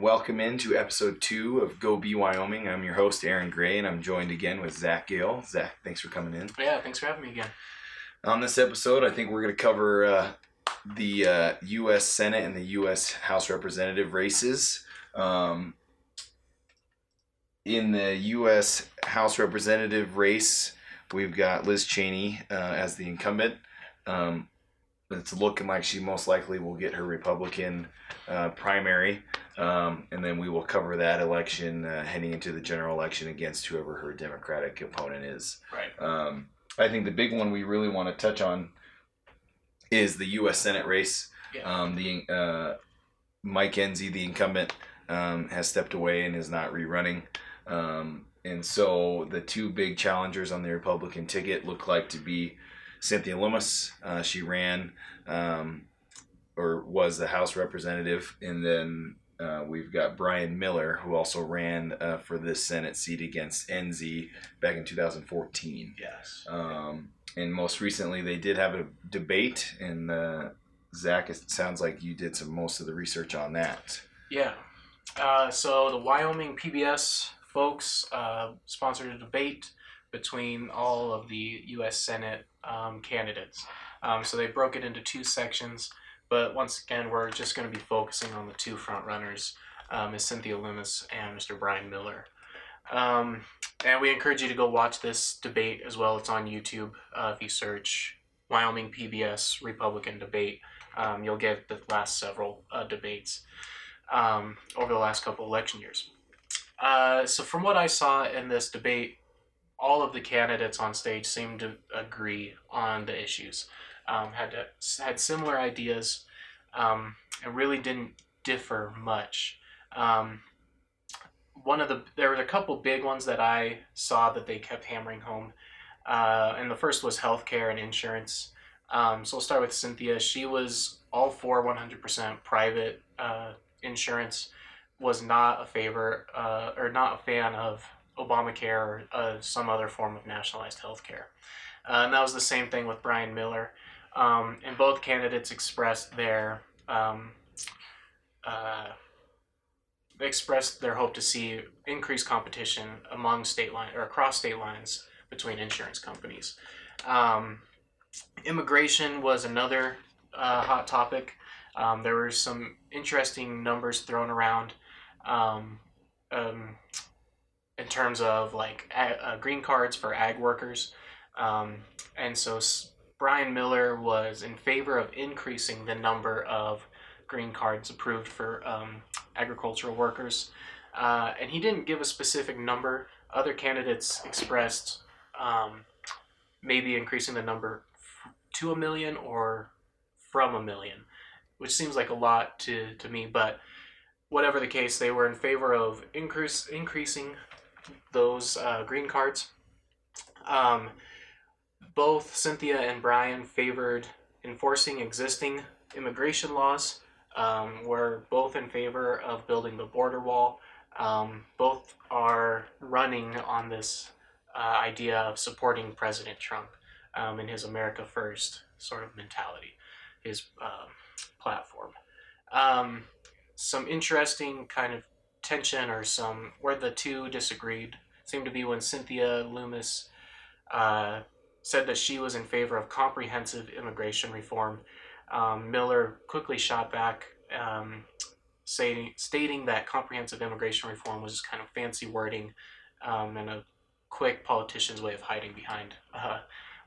welcome into episode two of Go Be Wyoming. I'm your host, Aaron Gray, and I'm joined again with Zach Gale. Zach, thanks for coming in. Yeah, thanks for having me again. On this episode, I think we're going to cover uh, the uh, U.S. Senate and the U.S. House Representative races. Um, in the U.S. House Representative race, we've got Liz Cheney uh, as the incumbent. Um, it's looking like she most likely will get her Republican uh, primary, um, and then we will cover that election uh, heading into the general election against whoever her Democratic opponent is. Right. Um, I think the big one we really want to touch on is the U.S. Senate race. Yeah. Um, the uh, Mike Enzi, the incumbent, um, has stepped away and is not rerunning. Um, and so the two big challengers on the Republican ticket look like to be Cynthia Lummis. Uh, she ran um, or was the House representative, and then uh, we've got Brian Miller, who also ran uh, for this Senate seat against Enzi back in 2014. Yes. Um, and most recently, they did have a debate, and uh, Zach, it sounds like you did some most of the research on that. Yeah. Uh, so the Wyoming PBS folks uh, sponsored a debate between all of the U.S. Senate um, candidates. Um, so they broke it into two sections, but once again, we're just going to be focusing on the two front runners, um, Ms. Cynthia Lummis and Mr. Brian Miller. Um, and we encourage you to go watch this debate as well. It's on YouTube. Uh, if you search Wyoming PBS Republican debate, um, you'll get the last several uh, debates um, over the last couple election years. Uh, so, from what I saw in this debate, all of the candidates on stage seemed to agree on the issues, um, had to, had similar ideas, um, and really didn't differ much. Um, one of the there were a couple big ones that I saw that they kept hammering home, uh, and the first was healthcare and insurance. Um, so we'll start with Cynthia. She was all for 100% private uh, insurance. Was not a favor uh, or not a fan of Obamacare or uh, some other form of nationalized health care. Uh, and that was the same thing with Brian Miller. Um, and both candidates expressed their um, uh, expressed their hope to see increased competition among state line or across state lines between insurance companies. Um, immigration was another uh, hot topic. Um, there were some interesting numbers thrown around. Um, um, in terms of like ag, uh, green cards for ag workers. And so Brian Miller was in favor of increasing the number of green cards approved for um, agricultural workers. Uh, and he didn't give a specific number. Other candidates expressed um, maybe increasing the number f- to a million or from a million, which seems like a lot to, to me. But whatever the case, they were in favor of increase, increasing those uh, green cards. Um, both Cynthia and Brian favored enforcing existing immigration laws. Um, we're both in favor of building the border wall. Um, both are running on this uh, idea of supporting President Trump um, in his America First sort of mentality, his um, platform. Um, some interesting kind of tension or some where the two disagreed seemed to be when Cynthia Lummis uh, said that she was in favor of comprehensive immigration reform. Um, Miller quickly shot back, um, saying, stating that comprehensive immigration reform was just kind of fancy wording um, and a quick politician's way of hiding behind uh,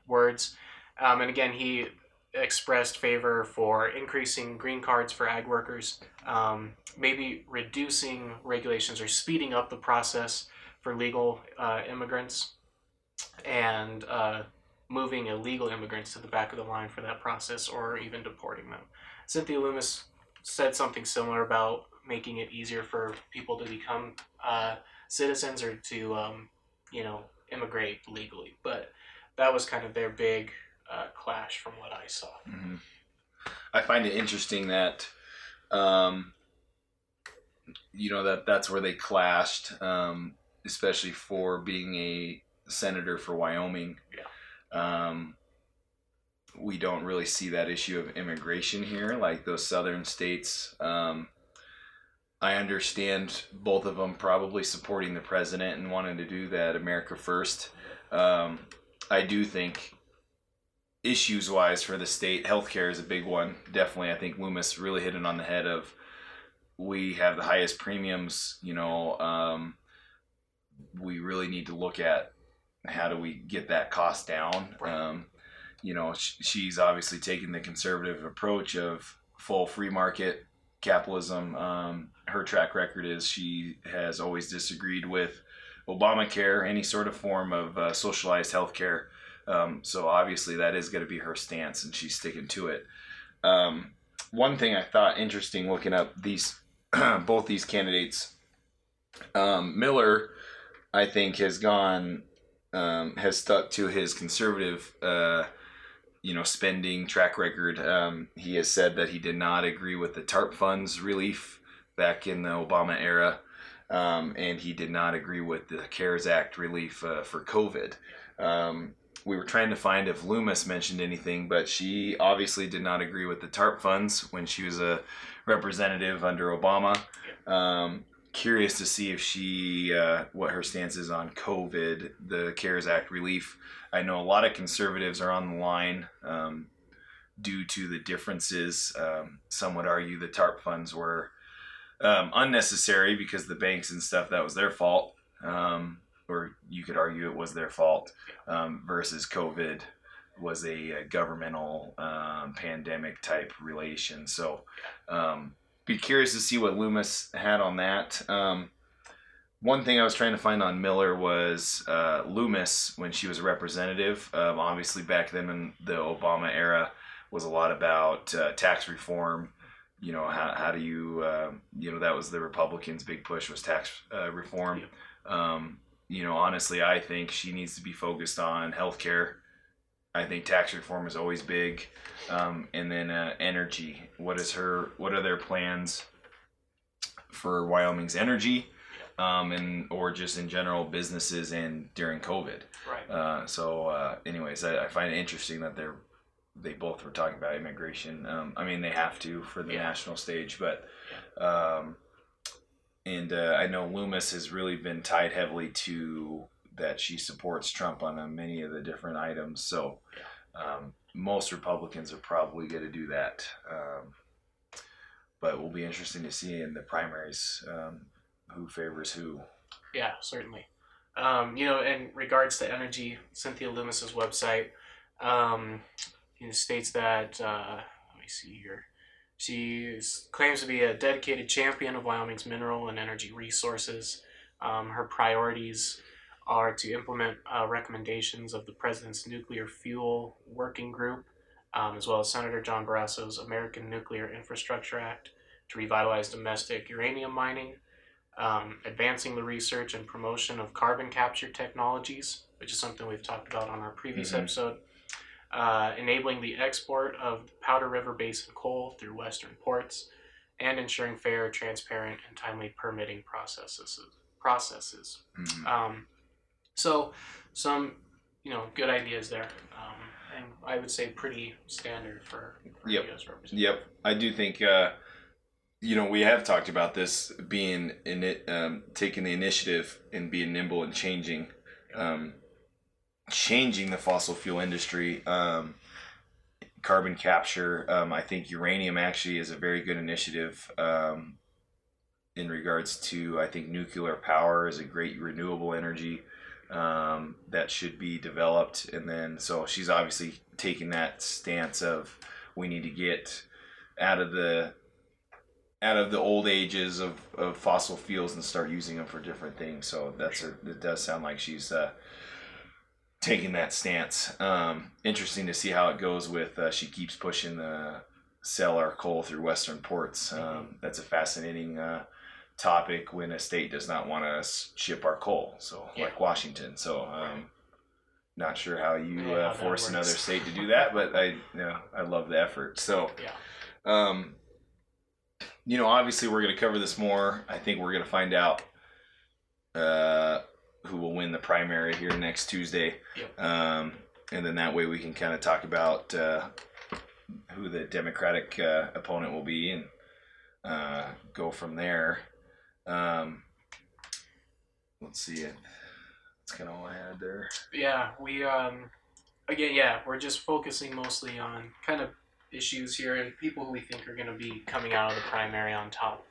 words. Um, and again, he expressed favor for increasing green cards for ag workers, um, maybe reducing regulations or speeding up the process for legal uh, immigrants, and uh, moving illegal immigrants to the back of the line for that process or even deporting them. Cynthia Lummis said something similar about making it easier for people to become uh, citizens or to, um, you know, immigrate legally. But that was kind of their big uh, clash from what I saw. Mm-hmm. I find it interesting that, um, you know, that that's where they clashed, um, especially for being a senator for Wyoming. Yeah. Um, we don't really see that issue of immigration here, like those southern states. Um, I understand both of them probably supporting the president and wanting to do that America first. Um, I do think issues wise for the state, healthcare is a big one. Definitely, I think Lummis really hit it on the head of we have the highest premiums. You know, um, we really need to look at how do we get that cost down. Right. Um, you know, sh- she's obviously taking the conservative approach of full free market capitalism. Um, her track record is she has always disagreed with Obamacare, any sort of form of uh, socialized health care. Um, so obviously that is going to be her stance, and she's sticking to it. Um, one thing I thought interesting looking up these both these candidates, um, Miller, I think has gone um, has stuck to his conservative, uh, you know, spending track record. Um, he has said that he did not agree with the TARP funds relief back in the Obama era, um, and he did not agree with the CARES Act relief uh, for COVID. Um, we were trying to find if Lummis mentioned anything, but she obviously did not agree with the TARP funds when she was a representative under Obama. Um, curious to see if she uh, what her stance is on COVID, the CARES Act relief. I know a lot of conservatives are on the line um, due to the differences. Um, some would argue the TARP funds were um, unnecessary because the banks and stuff that was their fault, um, or you could argue it was their fault. Um, versus COVID was a, a governmental um, pandemic type relation. So be curious to see what Lummis had on that. Um, one thing I was trying to find on Miller was uh, Lummis when she was a representative. Um, obviously, back then in the Obama era, was a lot about uh, tax reform. You know, how, how do you, uh, you know, that was the Republicans' big push was tax uh, reform. Um, you know, honestly, I think she needs to be focused on healthcare. I think tax reform is always big, um, and then uh, energy. What is her? What are their plans for Wyoming's energy, um, and or just in general businesses and during COVID? Right. Uh, so, uh, anyways, I, I find it interesting that they're they both were talking about immigration. Um, I mean, they have to for the Yeah. national stage, but um, and uh, I know Lummis has really been tied heavily to that she supports Trump on many of the different items. So um, most Republicans are probably going to do that. Um, but it will be interesting to see in the primaries um, who favors who. Yeah, certainly. Um, you know, in regards to energy, Cynthia Lummis's website um, it states that uh, let me see here. She claims to be a dedicated champion of Wyoming's mineral and energy resources. Um, her priorities are to implement uh, recommendations of the president's nuclear fuel working group, um, as well as Senator John Barrasso's American Nuclear Infrastructure Act to revitalize domestic uranium mining um, advancing the research and promotion of carbon capture technologies, which is something we've talked about on our previous Mhm. episode, uh, enabling the export of Powder River Basin coal through Western ports, and ensuring fair, transparent, and timely permitting processes. Processes. Mhm. Um, so, some you know good ideas there, um, and I would say pretty standard for, for Yep. U.S. representative. Yep, I do think uh, you know we have talked about this being in it, um, taking the initiative and being nimble and changing, um, changing the fossil fuel industry. Um, carbon capture. Um, I think uranium actually is a very good initiative. In regards to, I think nuclear power is a great renewable energy um, that should be developed. And then, so she's obviously taking that stance of we need to get out of the out of the old ages of, of fossil fuels and start using them for different things. So that's a, it does sound like she's uh, taking that stance. Um, interesting to see how it goes with uh, she keeps pushing the sell our coal through Western ports. Um, that's a fascinating uh, topic when a state does not want us ship our coal. So Yeah. like Washington. So um, not sure how you Yeah, uh, that force another state to do that, but I you know, I love the effort. So Yeah. um, you know, obviously we're going to cover this more. I think we're going to find out uh, who will win the primary here next Tuesday. Yep. Um, and then that way we can kind of talk about uh, who the Democratic uh, opponent will be and uh, go from there. Um, let's see it. That's kind of all I had there. Yeah, we um, again, yeah, we're just focusing mostly on kind of issues here and people who we think are going to be coming out of the primary on top.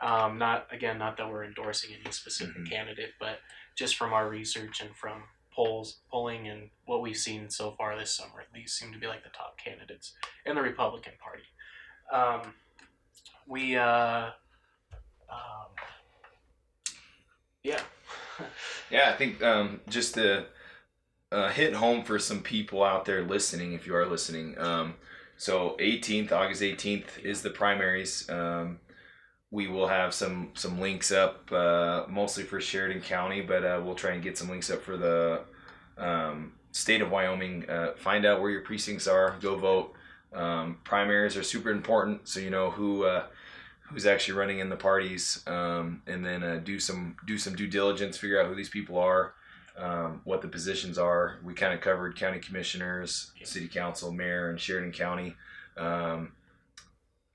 Um, not again, not that we're endorsing any specific Mhm. candidate, but just from our research and from polls, polling, and what we've seen so far this summer, these seem to be like the top candidates in the Republican Party. Um, we, uh, um, yeah, Yeah, I think um, just to uh, hit home for some people out there listening, if you are listening. Um, so 18th, August 18th is the primaries. Um, we will have some some links up, uh, mostly for Sheridan County, but uh, we'll try and get some links up for the um, state of Wyoming. Uh, find out where your precincts are. Go vote. Um, primaries are super important, so you know who uh, who's actually running in the parties, um, and then uh, do some do some due diligence, figure out who these people are, um, what the positions are. We kind of covered county commissioners, city council, mayor, and Sheridan County. Um,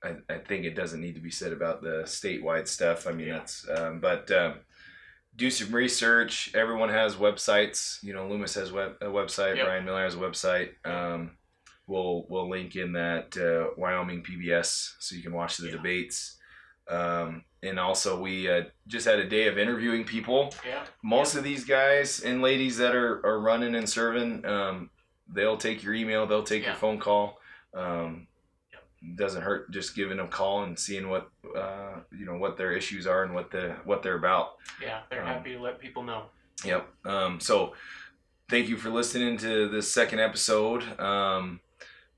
I, I think it doesn't need to be said about the statewide stuff. I mean, Yeah. that's um, but um, do some research. Everyone has websites. You know, Lummis has web, a website. Yep. Brian Miller has a website. Um, we'll we'll link in that uh, Wyoming PBS so you can watch the Yeah. debates. Um, and also, we uh, just had a day of interviewing people. yeah, Most of these guys and ladies that are, are running and serving, um, they'll take your email, they'll take your phone call. Um, doesn't hurt just giving them a call and seeing what uh, you know what their issues are and what the what they're about. yeah, they're Um, happy to let people know. Yep. Um, so thank you for listening to this second episode. Um,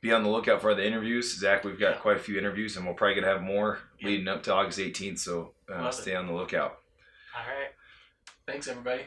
be on the lookout for the interviews. Zach, we've got quite a few interviews and we're probably to have more Yeah. leading up to August 18th. So uh, stay on the lookout. All right, thanks everybody.